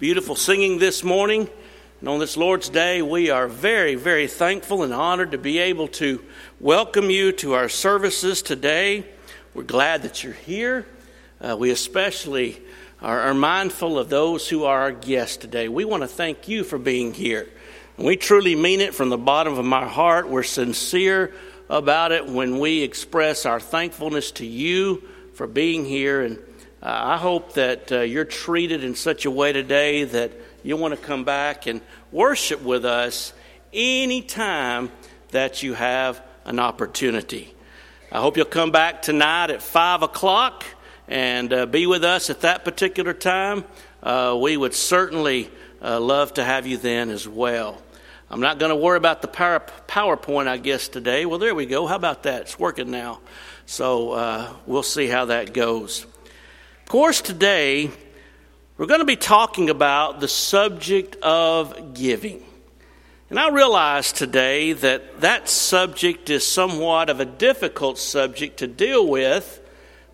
beautiful singing this morning. And on this Lord's Day, we are very, very thankful and honored to be able to welcome you to our services today. We're glad that you're here. Uh, we especially are, are mindful of those who are our guests today. We want to thank you for being here. And we truly mean it from the bottom of my heart. We're sincere about it when we express our thankfulness to you for being here. And uh, I hope that uh, you're treated in such a way today that you want to come back and worship with us anytime that you have an opportunity. I hope you'll come back tonight at 5 o'clock and uh, be with us at that particular time. Uh, we would certainly uh, love to have you then as well. I'm not going to worry about the power, PowerPoint, I guess, today. Well, there we go. How about that? It's working now. So uh, we'll see how that goes course, today we're going to be talking about the subject of giving. And I realize today that that subject is somewhat of a difficult subject to deal with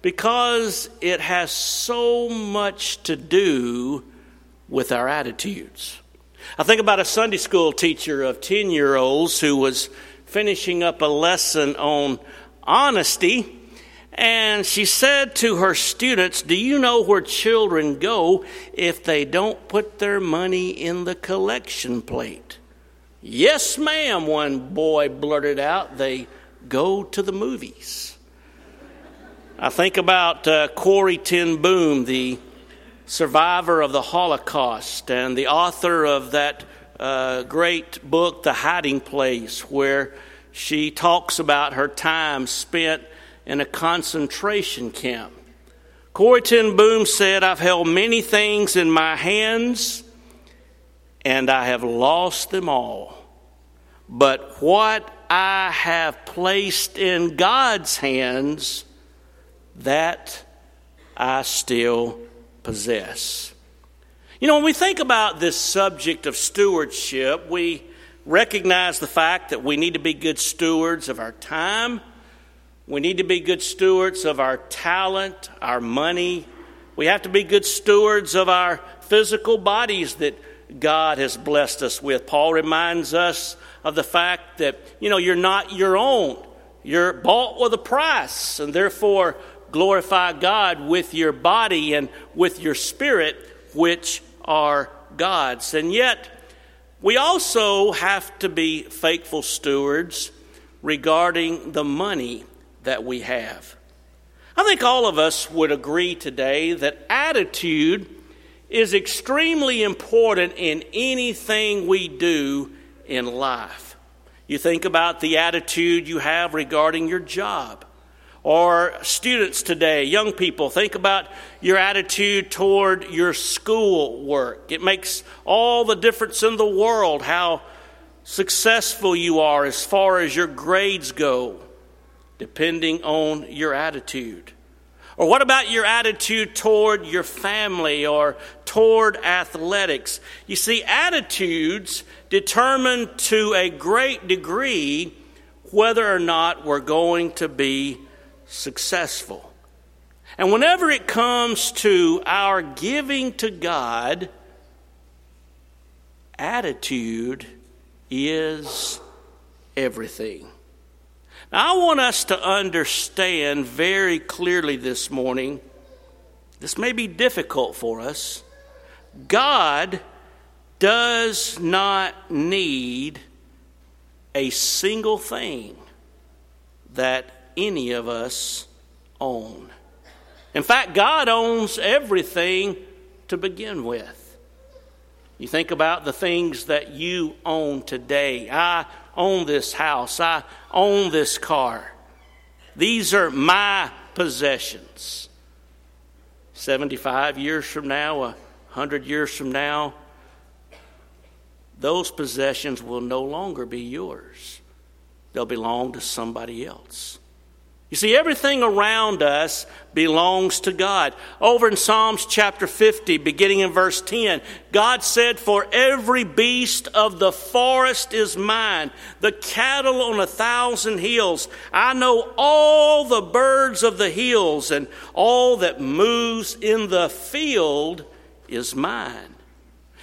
because it has so much to do with our attitudes. I think about a Sunday school teacher of 10 year olds who was finishing up a lesson on honesty and she said to her students, Do you know where children go if they don't put their money in the collection plate? Yes, ma'am, one boy blurted out. They go to the movies. I think about uh, Corrie ten Boom, the survivor of the Holocaust and the author of that uh, great book, The Hiding Place, where she talks about her time spent in a concentration camp. Ten Boom said, I've held many things in my hands and I have lost them all. But what I have placed in God's hands, that I still possess. You know, when we think about this subject of stewardship, we recognize the fact that we need to be good stewards of our time we need to be good stewards of our talent, our money. We have to be good stewards of our physical bodies that God has blessed us with. Paul reminds us of the fact that, you know, you're not your own. You're bought with a price, and therefore glorify God with your body and with your spirit, which are God's. And yet, we also have to be faithful stewards regarding the money that we have. I think all of us would agree today that attitude is extremely important in anything we do in life. You think about the attitude you have regarding your job. Or students today, young people, think about your attitude toward your school work. It makes all the difference in the world how successful you are as far as your grades go depending on your attitude? Or what about your attitude toward your family or toward athletics? You see, attitudes determine to a great degree whether or not we're going to be successful. And whenever it comes to our giving to God, attitude is everything. Now, I want us to understand very clearly this morning, this may be difficult for us. God does not need a single thing that any of us own. In fact, God owns everything to begin with. You think about the things that you own today. I own this house. I own this car. These are my possessions. 75 years from now, 100 years from now, those possessions will no longer be yours. They'll belong to somebody else. You see, everything around us belongs to God. Over in Psalms chapter 50, beginning in verse 10, God said, For every beast of the forest is mine, the cattle on a thousand hills. I know all the birds of the hills, and all that moves in the field is mine.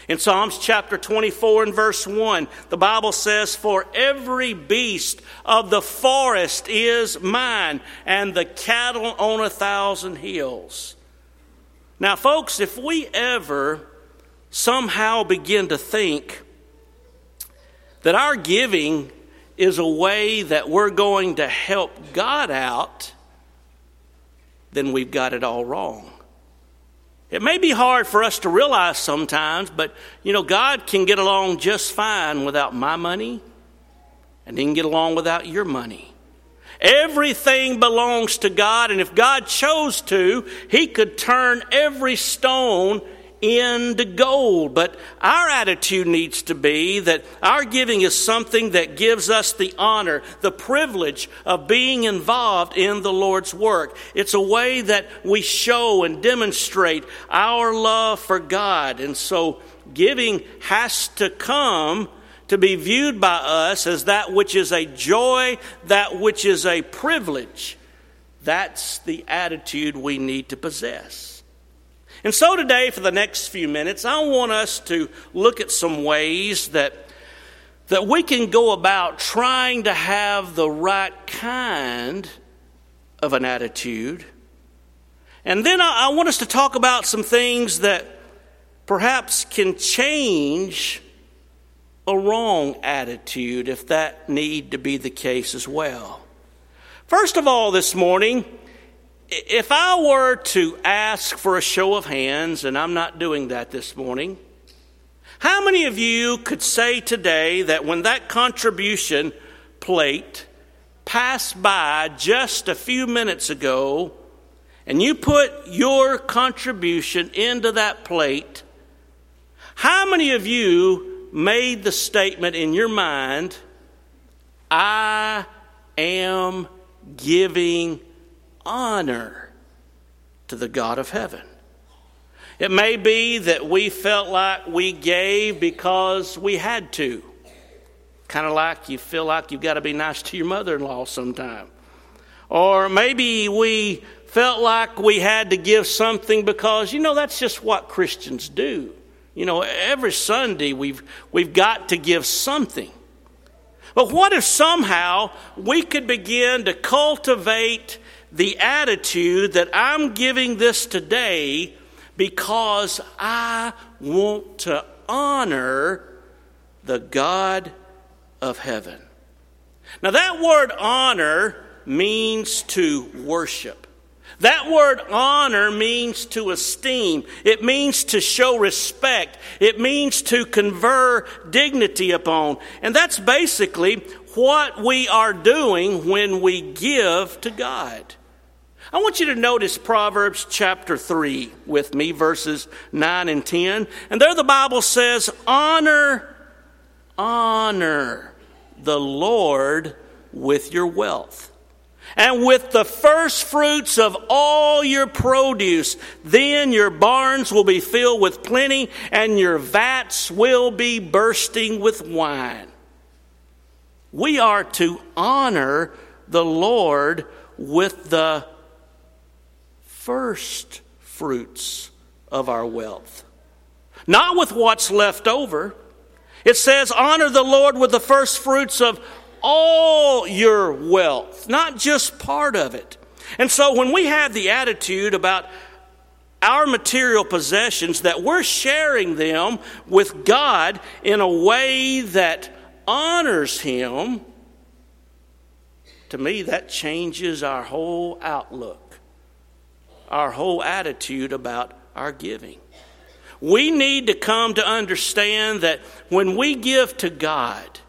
In Psalms chapter 24 and verse 1, the Bible says, For every beast of the forest is mine, and the cattle on a thousand hills. Now, folks, if we ever somehow begin to think that our giving is a way that we're going to help God out, then we've got it all wrong. It may be hard for us to realize sometimes, but you know, God can get along just fine without my money, and He can get along without your money. Everything belongs to God, and if God chose to, He could turn every stone into gold. But our attitude needs to be that our giving is something that gives us the honor, the privilege of being involved in the Lord's work. It's a way that we show and demonstrate our love for God. And so giving has to come to be viewed by us as that which is a joy, that which is a privilege. That's the attitude we need to possess. And so today, for the next few minutes, I want us to look at some ways that, that we can go about trying to have the right kind of an attitude. And then I, I want us to talk about some things that perhaps can change a wrong attitude if that need to be the case as well. First of all, this morning, if I were to ask for a show of hands, and I'm not doing that this morning, how many of you could say today that when that contribution plate passed by just a few minutes ago, and you put your contribution into that plate, how many of you made the statement in your mind, I am giving honor to the God of heaven. It may be that we felt like we gave because we had to. Kind of like you feel like you've got to be nice to your mother in law sometime. Or maybe we felt like we had to give something because, you know, that's just what Christians do. You know, every Sunday we've, we've got to give something. But what if somehow we could begin to cultivate the attitude that I'm giving this today because I want to honor the God of heaven. Now, that word honor means to worship. That word honor means to esteem. It means to show respect. It means to confer dignity upon. And that's basically what we are doing when we give to God. I want you to notice Proverbs chapter 3 with me, verses 9 and 10. And there the Bible says, Honor, honor the Lord with your wealth and with the first fruits of all your produce. Then your barns will be filled with plenty, and your vats will be bursting with wine. We are to honor the Lord with the first fruits of our wealth, not with what's left over. It says, honor the Lord with the first fruits of all your wealth, not just part of it. And so when we have the attitude about our material possessions, that we're sharing them with God in a way that honors Him, to me, that changes our whole outlook our whole attitude about our giving. We need to come to understand that when we give to God,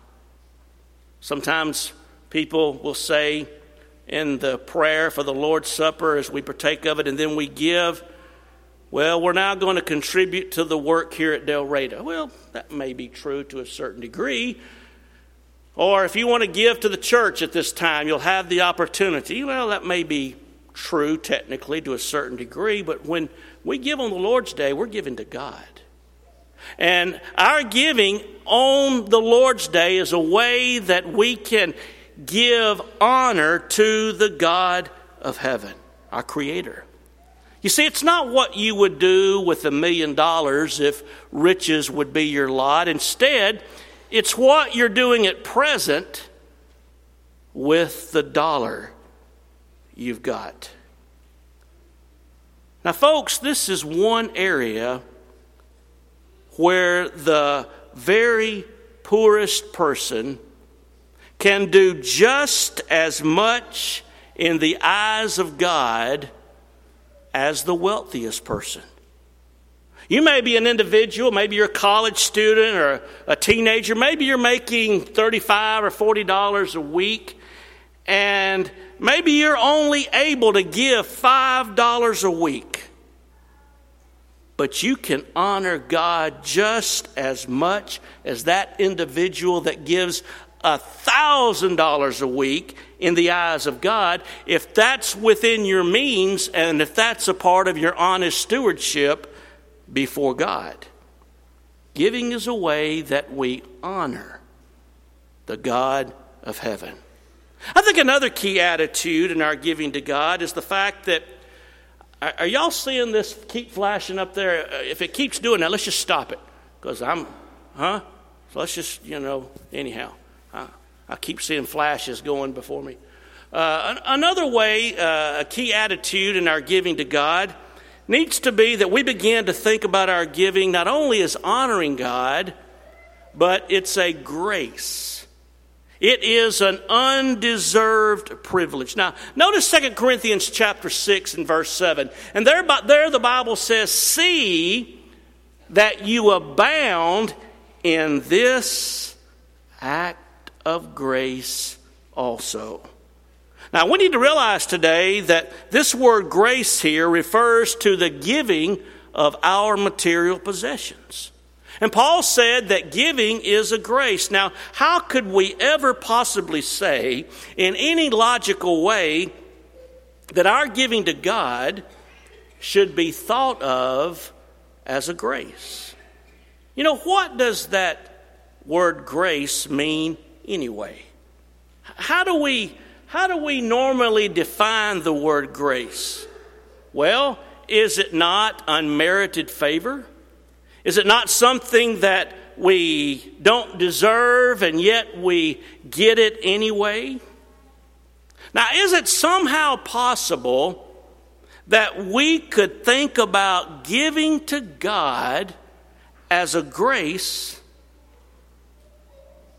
sometimes people will say in the prayer for the Lord's Supper as we partake of it and then we give, well, we're now going to contribute to the work here at Del Reyta. Well, that may be true to a certain degree. Or if you want to give to the church at this time, you'll have the opportunity. Well, that may be true technically to a certain degree, but when we give on the Lord's Day, we're giving to God. And our giving on the Lord's Day is a way that we can give honor to the God of heaven, our Creator. You see, it's not what you would do with a million dollars if riches would be your lot. Instead, it's what you're doing at present with the dollar you've got. Now, folks, this is one area where the very poorest person can do just as much in the eyes of God as the wealthiest person. You may be an individual, maybe you're a college student or a teenager, maybe you're making 35 or 40 dollars a week and maybe you're only able to give $5 a week. But you can honor God just as much as that individual that gives $1,000 a week in the eyes of God if that's within your means and if that's a part of your honest stewardship before God. Giving is a way that we honor the God of heaven. I think another key attitude in our giving to God is the fact that are y'all seeing this keep flashing up there? Uh, if it keeps doing that, let's just stop it. Because I'm, huh? So let's just, you know, anyhow. I, I keep seeing flashes going before me. Uh, another way, uh, a key attitude in our giving to God needs to be that we begin to think about our giving not only as honoring God, but it's a grace. It is an undeserved privilege. Now, notice 2 Corinthians chapter 6 and verse 7. And there, there the Bible says, See that you abound in this act of grace also. Now, we need to realize today that this word grace here refers to the giving of our material possessions. And Paul said that giving is a grace. Now, how could we ever possibly say, in any logical way, that our giving to God should be thought of as a grace? You know, what does that word grace mean anyway? How do we, how do we normally define the word grace? Well, is it not unmerited favor? Is it not something that we don't deserve and yet we get it anyway? Now, is it somehow possible that we could think about giving to God as a grace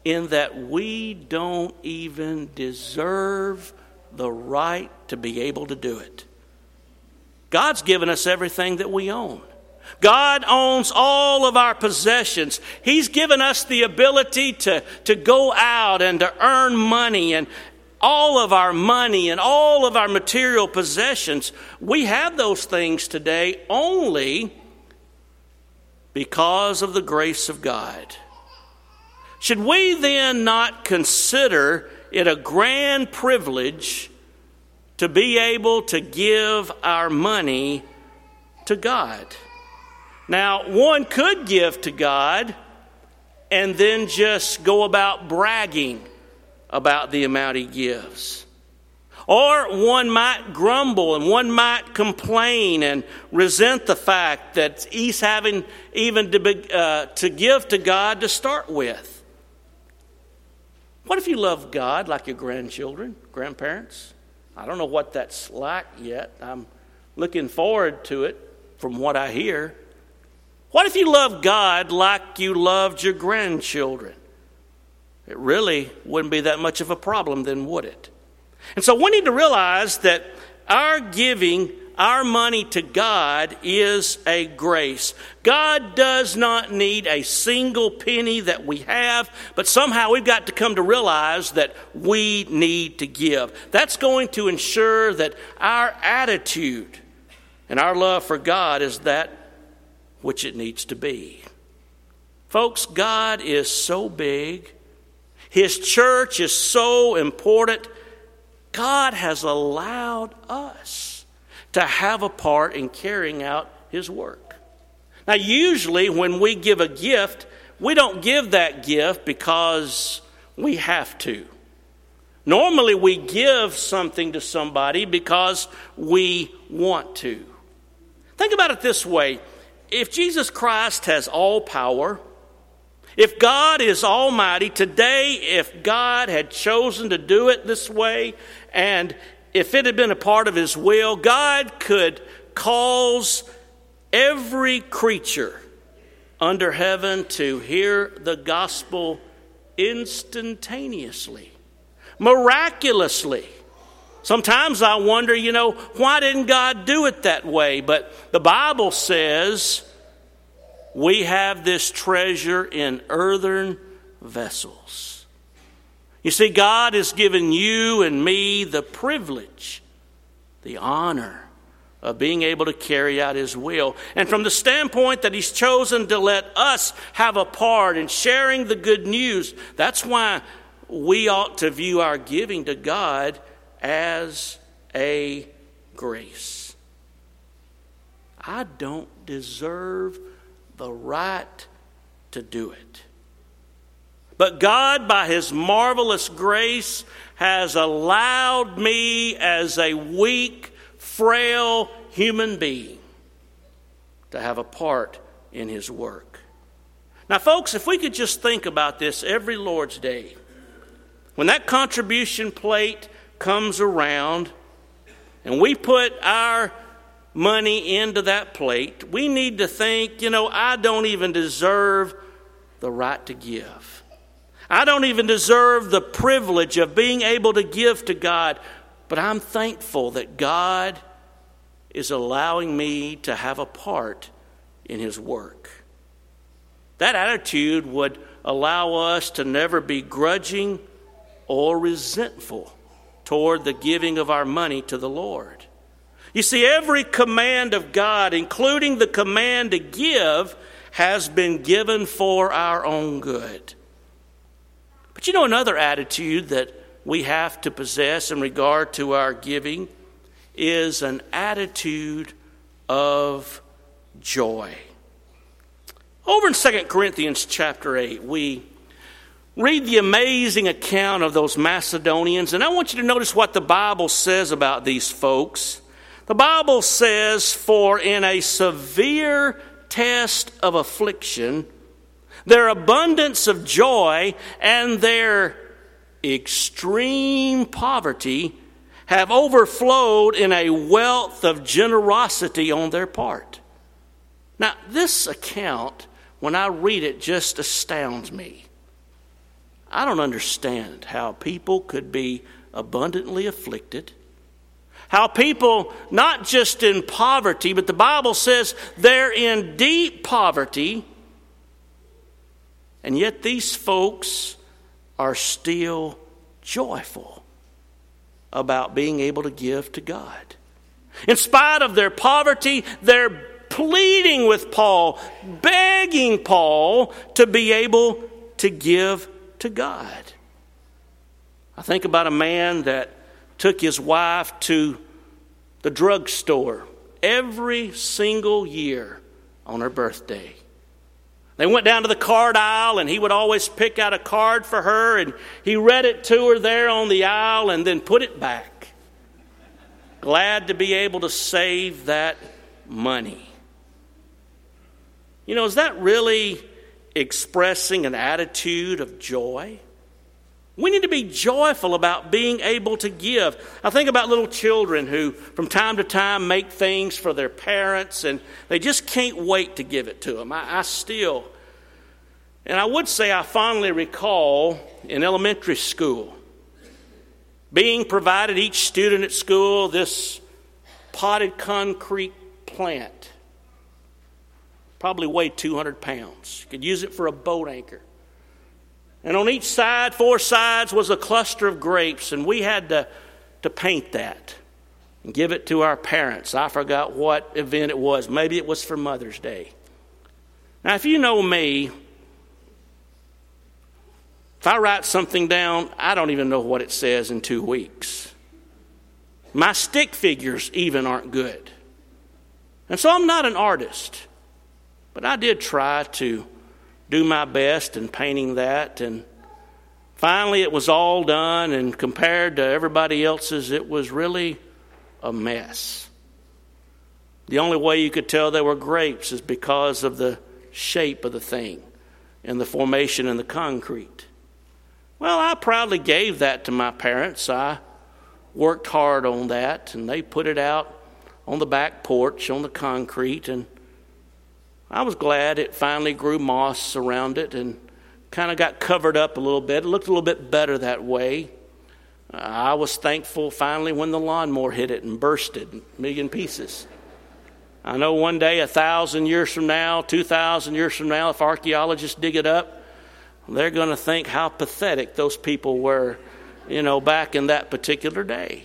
in that we don't even deserve the right to be able to do it? God's given us everything that we own. God owns all of our possessions. He's given us the ability to, to go out and to earn money and all of our money and all of our material possessions. We have those things today only because of the grace of God. Should we then not consider it a grand privilege to be able to give our money to God? Now, one could give to God and then just go about bragging about the amount he gives. Or one might grumble and one might complain and resent the fact that he's having even to, be, uh, to give to God to start with. What if you love God like your grandchildren, grandparents? I don't know what that's like yet. I'm looking forward to it from what I hear. What if you love God like you loved your grandchildren? It really wouldn't be that much of a problem, then, would it? And so we need to realize that our giving our money to God is a grace. God does not need a single penny that we have, but somehow we've got to come to realize that we need to give. That's going to ensure that our attitude and our love for God is that which it needs to be. Folks, God is so big, His church is so important. God has allowed us to have a part in carrying out His work. Now, usually when we give a gift, we don't give that gift because we have to. Normally, we give something to somebody because we want to. Think about it this way if Jesus Christ has all power, if God is almighty, today, if God had chosen to do it this way, and if it had been a part of His will, God could cause every creature under heaven to hear the gospel instantaneously, miraculously. Sometimes I wonder, you know, why didn't God do it that way? But the Bible says we have this treasure in earthen vessels. You see, God has given you and me the privilege, the honor of being able to carry out His will. And from the standpoint that He's chosen to let us have a part in sharing the good news, that's why we ought to view our giving to God as a grace. I don't deserve the right to do it. But God, by His marvelous grace, has allowed me as a weak, frail human being to have a part in His work. Now, folks, if we could just think about this every Lord's Day, when that contribution plate comes around and we put our money into that plate, we need to think, you know, I don't even deserve the right to give. I don't even deserve the privilege of being able to give to God, but I'm thankful that God is allowing me to have a part in His work. That attitude would allow us to never be grudging or resentful toward the giving of our money to the Lord. You see, every command of God, including the command to give, has been given for our own good. But you know, another attitude that we have to possess in regard to our giving is an attitude of joy. Over in 2 Corinthians chapter 8, we read the amazing account of those Macedonians, and I want you to notice what the Bible says about these folks. The Bible says, For in a severe test of affliction, their abundance of joy and their extreme poverty have overflowed in a wealth of generosity on their part. Now, this account, when I read it, just astounds me. I don't understand how people could be abundantly afflicted. How people, not just in poverty, but the Bible says they're in deep poverty, and yet these folks are still joyful about being able to give to God. In spite of their poverty, they're pleading with Paul, begging Paul to be able to give to God. I think about a man that took his wife to the drugstore every single year on her birthday. They went down to the card aisle, and he would always pick out a card for her, and he read it to her there on the aisle and then put it back. Glad to be able to save that money. You know, is that really expressing an attitude of joy. We need to be joyful about being able to give. I think about little children who, from time to time, make things for their parents and they just can't wait to give it to them. I, I still, and I would say I fondly recall in elementary school being provided each student at school this potted concrete plant probably weighed 200 pounds. You could use it for a boat anchor. And on each side, four sides, was a cluster of grapes, and we had to, to paint that and give it to our parents. I forgot what event it was. Maybe it was for Mother's Day. Now, if you know me, if I write something down, I don't even know what it says in two weeks. My stick figures even aren't good. And so I'm not an artist. But I did try to do my best in painting that. And finally, it was all done. And compared to everybody else's, it was really a mess. The only way you could tell they were grapes is because of the shape of the thing and the formation in the concrete. Well, I proudly gave that to my parents. I worked hard on that, and they put it out on the back porch on the concrete, and I was glad it finally grew moss around it and kind of got covered up a little bit. It looked a little bit better that way. I was thankful finally when the lawnmower hit it and bursted a million pieces. I know one day, a thousand years from now, two thousand years from now, if archaeologists dig it up, they're going to think how pathetic those people were, you know, back in that particular day.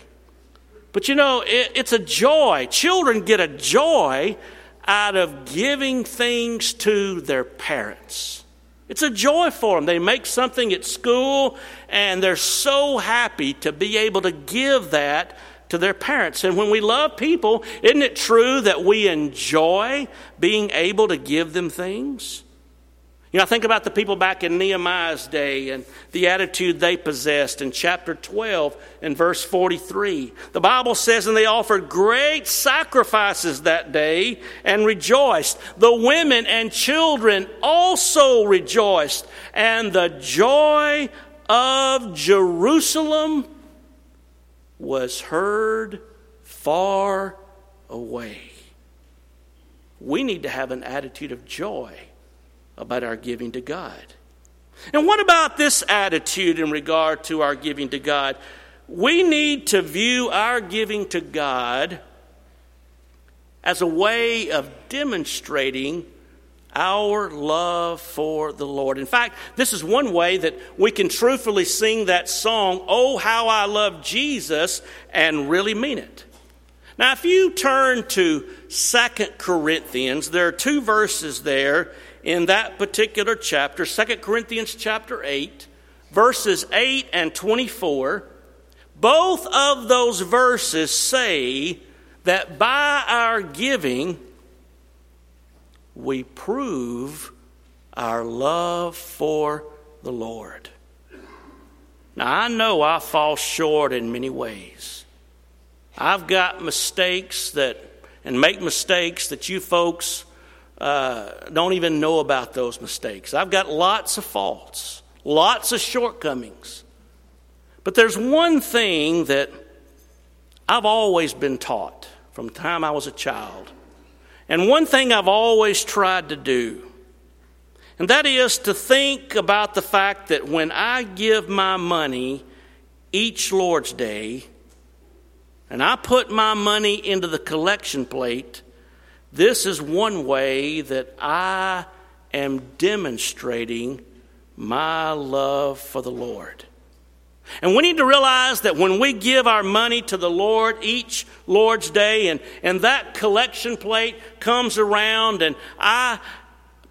But you know, it, it's a joy. Children get a joy out of giving things to their parents. It's a joy for them. They make something at school and they're so happy to be able to give that to their parents. And when we love people, isn't it true that we enjoy being able to give them things? You know, I think about the people back in Nehemiah's day and the attitude they possessed in chapter 12 and verse 43. The Bible says, and they offered great sacrifices that day and rejoiced. The women and children also rejoiced, and the joy of Jerusalem was heard far away. We need to have an attitude of joy about our giving to God. And what about this attitude in regard to our giving to God? We need to view our giving to God as a way of demonstrating our love for the Lord. In fact, this is one way that we can truthfully sing that song, Oh, How I Love Jesus, and really mean it. Now, if you turn to Second Corinthians, there are two verses there in that particular chapter, Second Corinthians chapter 8, verses 8 and 24. Both of those verses say that by our giving, we prove our love for the Lord. Now, I know I fall short in many ways. I've got mistakes that, and make mistakes that you folks uh, don't even know about those mistakes. I've got lots of faults, lots of shortcomings. But there's one thing that I've always been taught from the time I was a child and one thing I've always tried to do, and that is to think about the fact that when I give my money each Lord's Day, and I put my money into the collection plate, this is one way that I am demonstrating my love for the Lord. And we need to realize that when we give our money to the Lord each Lord's Day, and, and that collection plate comes around, and I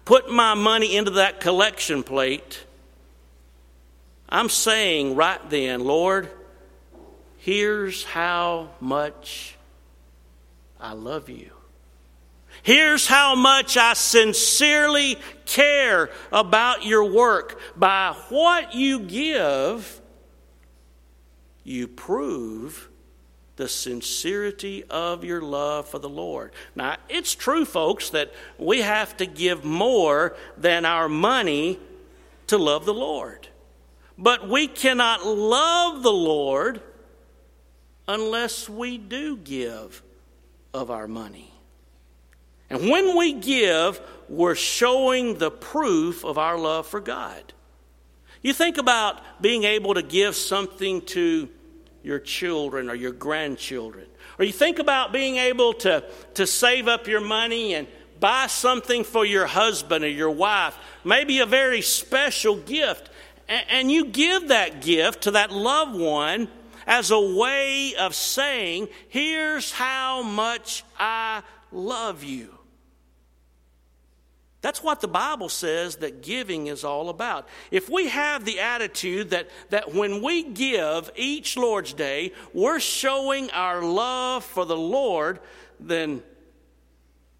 put my money into that collection plate, I'm saying right then, Lord, here's how much I love you. Here's how much I sincerely care about your work. By what you give, you prove the sincerity of your love for the Lord. Now, it's true, folks, that we have to give more than our money to love the Lord. But we cannot love the Lord unless we do give of our money. And when we give, we're showing the proof of our love for God. You think about being able to give something to your children or your grandchildren. Or you think about being able to, to save up your money and buy something for your husband or your wife, maybe a very special gift. And, and you give that gift to that loved one as a way of saying, Here's how much I love you. That's what the Bible says that giving is all about. If we have the attitude that, that when we give each Lord's Day, we're showing our love for the Lord, then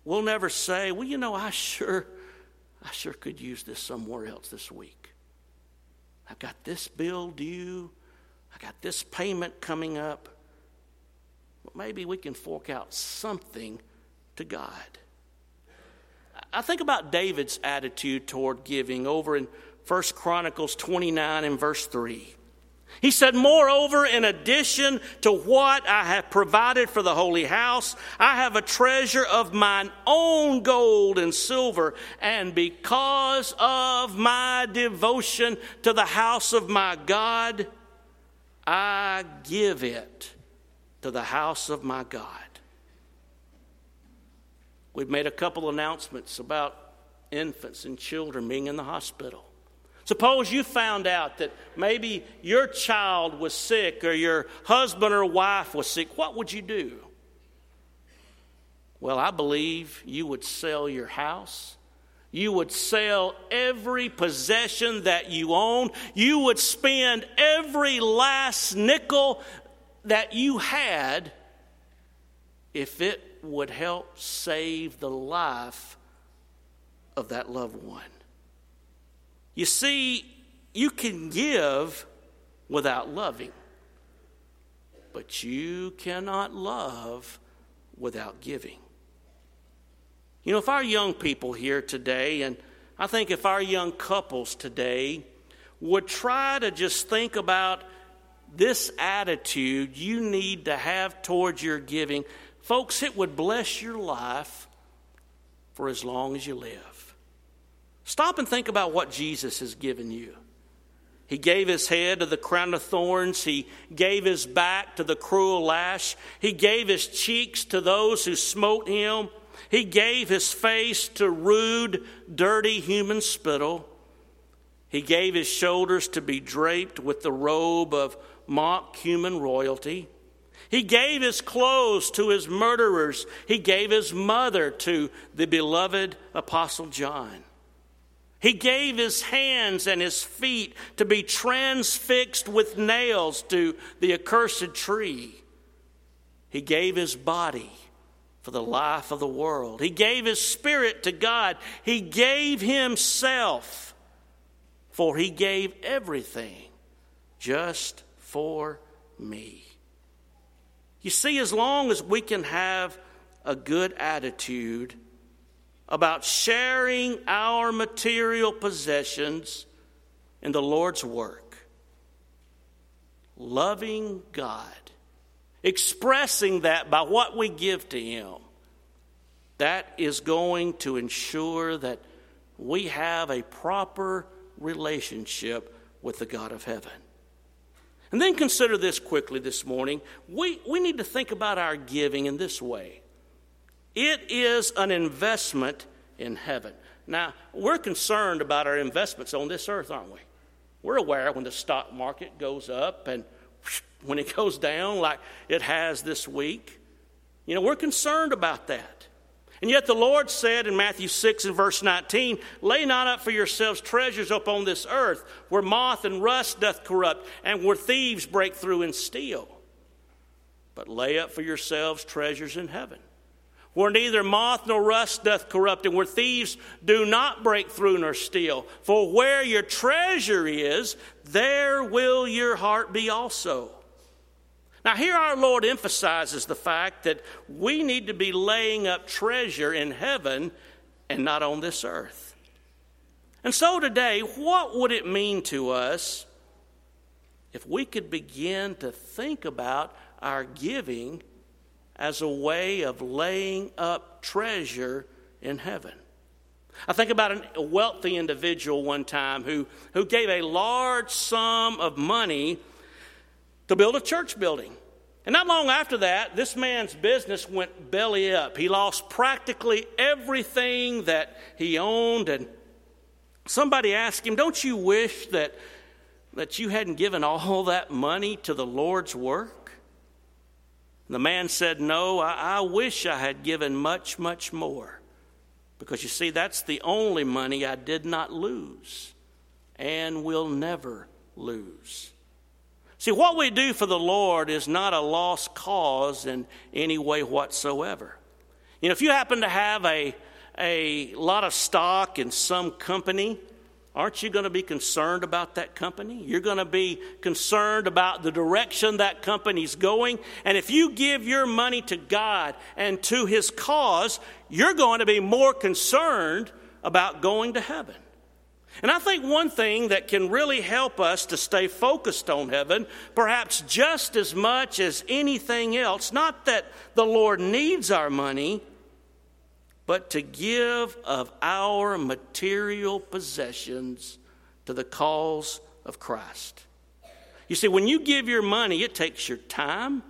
we'll never say, well, you know, I sure, I sure could use this somewhere else this week. I've got this bill due, I got this payment coming up. Well, maybe we can fork out something to God. I think about David's attitude toward giving over in 1 Chronicles 29 and verse 3. He said, Moreover, in addition to what I have provided for the holy house, I have a treasure of mine own gold and silver, and because of my devotion to the house of my God, I give it to the house of my God. We've made a couple announcements about infants and children being in the hospital. Suppose you found out that maybe your child was sick or your husband or wife was sick. What would you do? Well, I believe you would sell your house. You would sell every possession that you own. You would spend every last nickel that you had if it would help save the life of that loved one. You see, you can give without loving, but you cannot love without giving. You know, if our young people here today, and I think if our young couples today would try to just think about this attitude you need to have towards your giving, folks, it would bless your life for as long as you live. Stop and think about what Jesus has given you. He gave his head to the crown of thorns. He gave his back to the cruel lash. He gave his cheeks to those who smote him. He gave his face to rude, dirty human spittle. He gave his shoulders to be draped with the robe of mock human royalty. He gave his clothes to his murderers. He gave his mother to the beloved Apostle John. He gave his hands and his feet to be transfixed with nails to the accursed tree. He gave his body for the life of the world. He gave his spirit to God. He gave himself, for he gave everything just for me. You see, as long as we can have a good attitude, about sharing our material possessions in the Lord's work. Loving God, expressing that by what we give to Him, that is going to ensure that we have a proper relationship with the God of heaven. And then consider this quickly this morning. We, we need to think about our giving in this way. It is an investment in heaven. Now, we're concerned about our investments on this earth, aren't we? We're aware when the stock market goes up and when it goes down, like it has this week. You know, we're concerned about that. And yet the Lord said in Matthew 6 and verse 19, Lay not up for yourselves treasures upon this earth, where moth and rust doth corrupt, and where thieves break through and steal. But lay up for yourselves treasures in heaven where neither moth nor rust doth corrupt, and where thieves do not break through nor steal. For where your treasure is, there will your heart be also. Now, here our Lord emphasizes the fact that we need to be laying up treasure in heaven and not on this earth. And so today, what would it mean to us if we could begin to think about our giving as a way of laying up treasure in heaven. I think about a wealthy individual one time who, who gave a large sum of money to build a church building. And not long after that, this man's business went belly up. He lost practically everything that he owned. And somebody asked him, Don't you wish that, that you hadn't given all that money to the Lord's work? The man said, No, I, I wish I had given much, much more. Because you see, that's the only money I did not lose and will never lose. See, what we do for the Lord is not a lost cause in any way whatsoever. You know, if you happen to have a, a lot of stock in some company Aren't you going to be concerned about that company? You're going to be concerned about the direction that company's going. And if you give your money to God and to His cause, you're going to be more concerned about going to heaven. And I think one thing that can really help us to stay focused on heaven, perhaps just as much as anything else, not that the Lord needs our money, but to give of our material possessions to the cause of Christ. You see, when you give your money, it takes your time,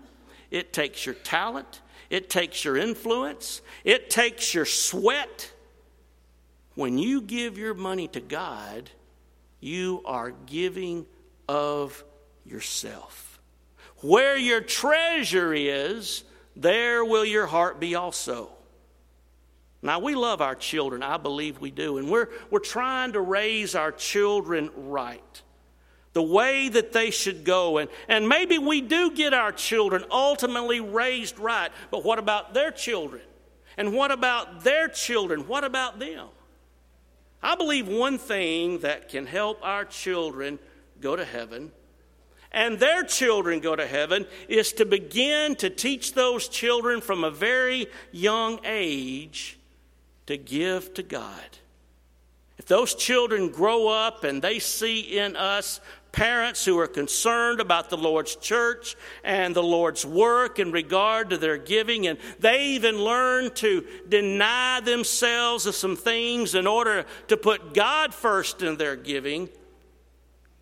it takes your talent, it takes your influence, it takes your sweat. When you give your money to God, you are giving of yourself. Where your treasure is, there will your heart be also. Now, we love our children. I believe we do. And we're, we're trying to raise our children right, the way that they should go. And, and maybe we do get our children ultimately raised right. But what about their children? And what about their children? What about them? I believe one thing that can help our children go to heaven and their children go to heaven is to begin to teach those children from a very young age to give to God. If those children grow up and they see in us parents who are concerned about the Lord's church and the Lord's work in regard to their giving, and they even learn to deny themselves of some things in order to put God first in their giving,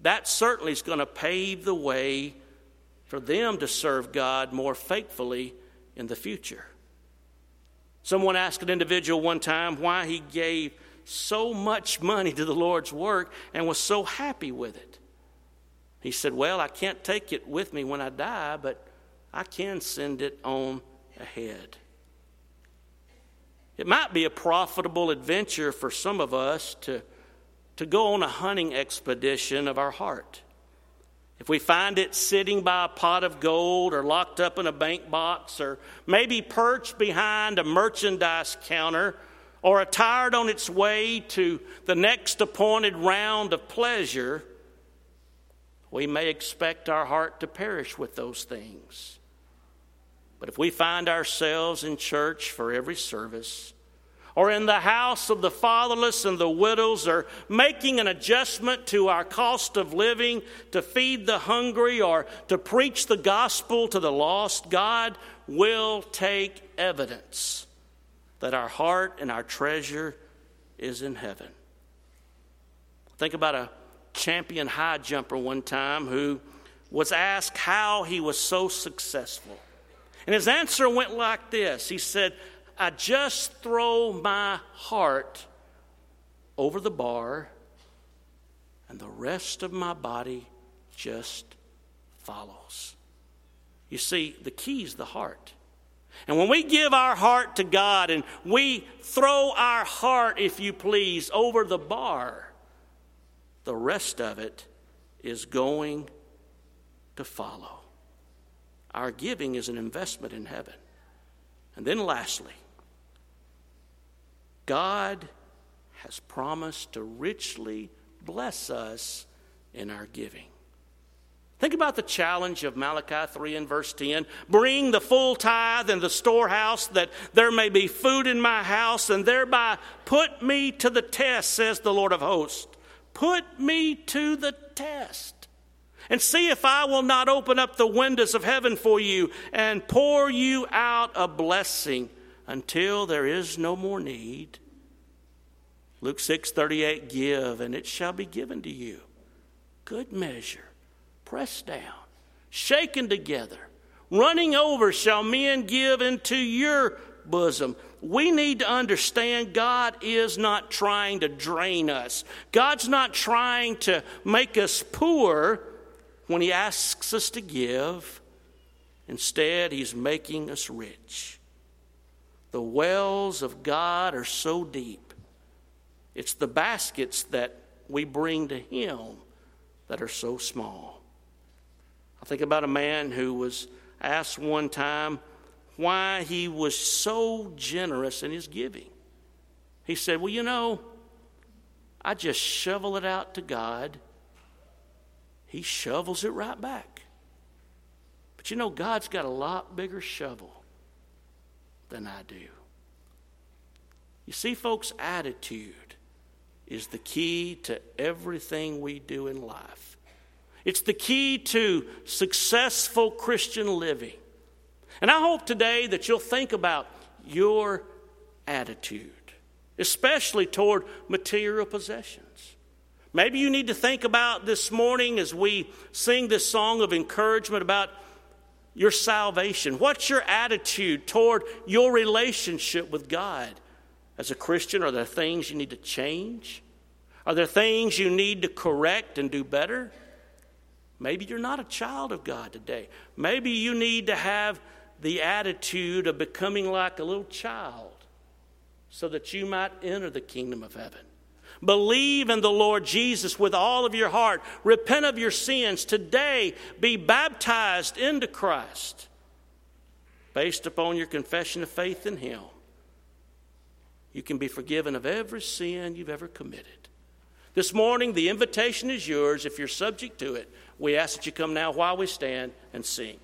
that certainly is going to pave the way for them to serve God more faithfully in the future. Someone asked an individual one time why he gave so much money to the Lord's work and was so happy with it. He said, Well, I can't take it with me when I die, but I can send it on ahead. It might be a profitable adventure for some of us to, to go on a hunting expedition of our heart. If we find it sitting by a pot of gold or locked up in a bank box or maybe perched behind a merchandise counter or attired on its way to the next appointed round of pleasure, we may expect our heart to perish with those things. But if we find ourselves in church for every service, or in the house of the fatherless and the widows, or making an adjustment to our cost of living to feed the hungry or to preach the gospel to the lost, God will take evidence that our heart and our treasure is in heaven. Think about a champion high jumper one time who was asked how he was so successful. And his answer went like this He said, I just throw my heart over the bar, and the rest of my body just follows. You see, the key is the heart. And when we give our heart to God and we throw our heart, if you please, over the bar, the rest of it is going to follow. Our giving is an investment in heaven. And then, lastly, God has promised to richly bless us in our giving. Think about the challenge of Malachi 3 and verse 10. Bring the full tithe in the storehouse that there may be food in my house, and thereby put me to the test, says the Lord of hosts. Put me to the test. And see if I will not open up the windows of heaven for you and pour you out a blessing until there is no more need. Luke 6 38, give, and it shall be given to you. Good measure, pressed down, shaken together, running over, shall men give into your bosom. We need to understand God is not trying to drain us. God's not trying to make us poor when He asks us to give. Instead, He's making us rich. The wells of God are so deep, it's the baskets that we bring to Him that are so small. I think about a man who was asked one time why he was so generous in his giving. He said, Well, you know, I just shovel it out to God, He shovels it right back. But you know, God's got a lot bigger shovel than I do. You see, folks, attitude is the key to everything we do in life. It's the key to successful Christian living. And I hope today that you'll think about your attitude, especially toward material possessions. Maybe you need to think about this morning as we sing this song of encouragement about your salvation. What's your attitude toward your relationship with God? As a Christian, are there things you need to change? Are there things you need to correct and do better? Maybe you're not a child of God today. Maybe you need to have the attitude of becoming like a little child so that you might enter the kingdom of heaven. Believe in the Lord Jesus with all of your heart. Repent of your sins. Today, be baptized into Christ based upon your confession of faith in Him you can be forgiven of every sin you've ever committed. This morning, the invitation is yours if you're subject to it. We ask that you come now while we stand and sing.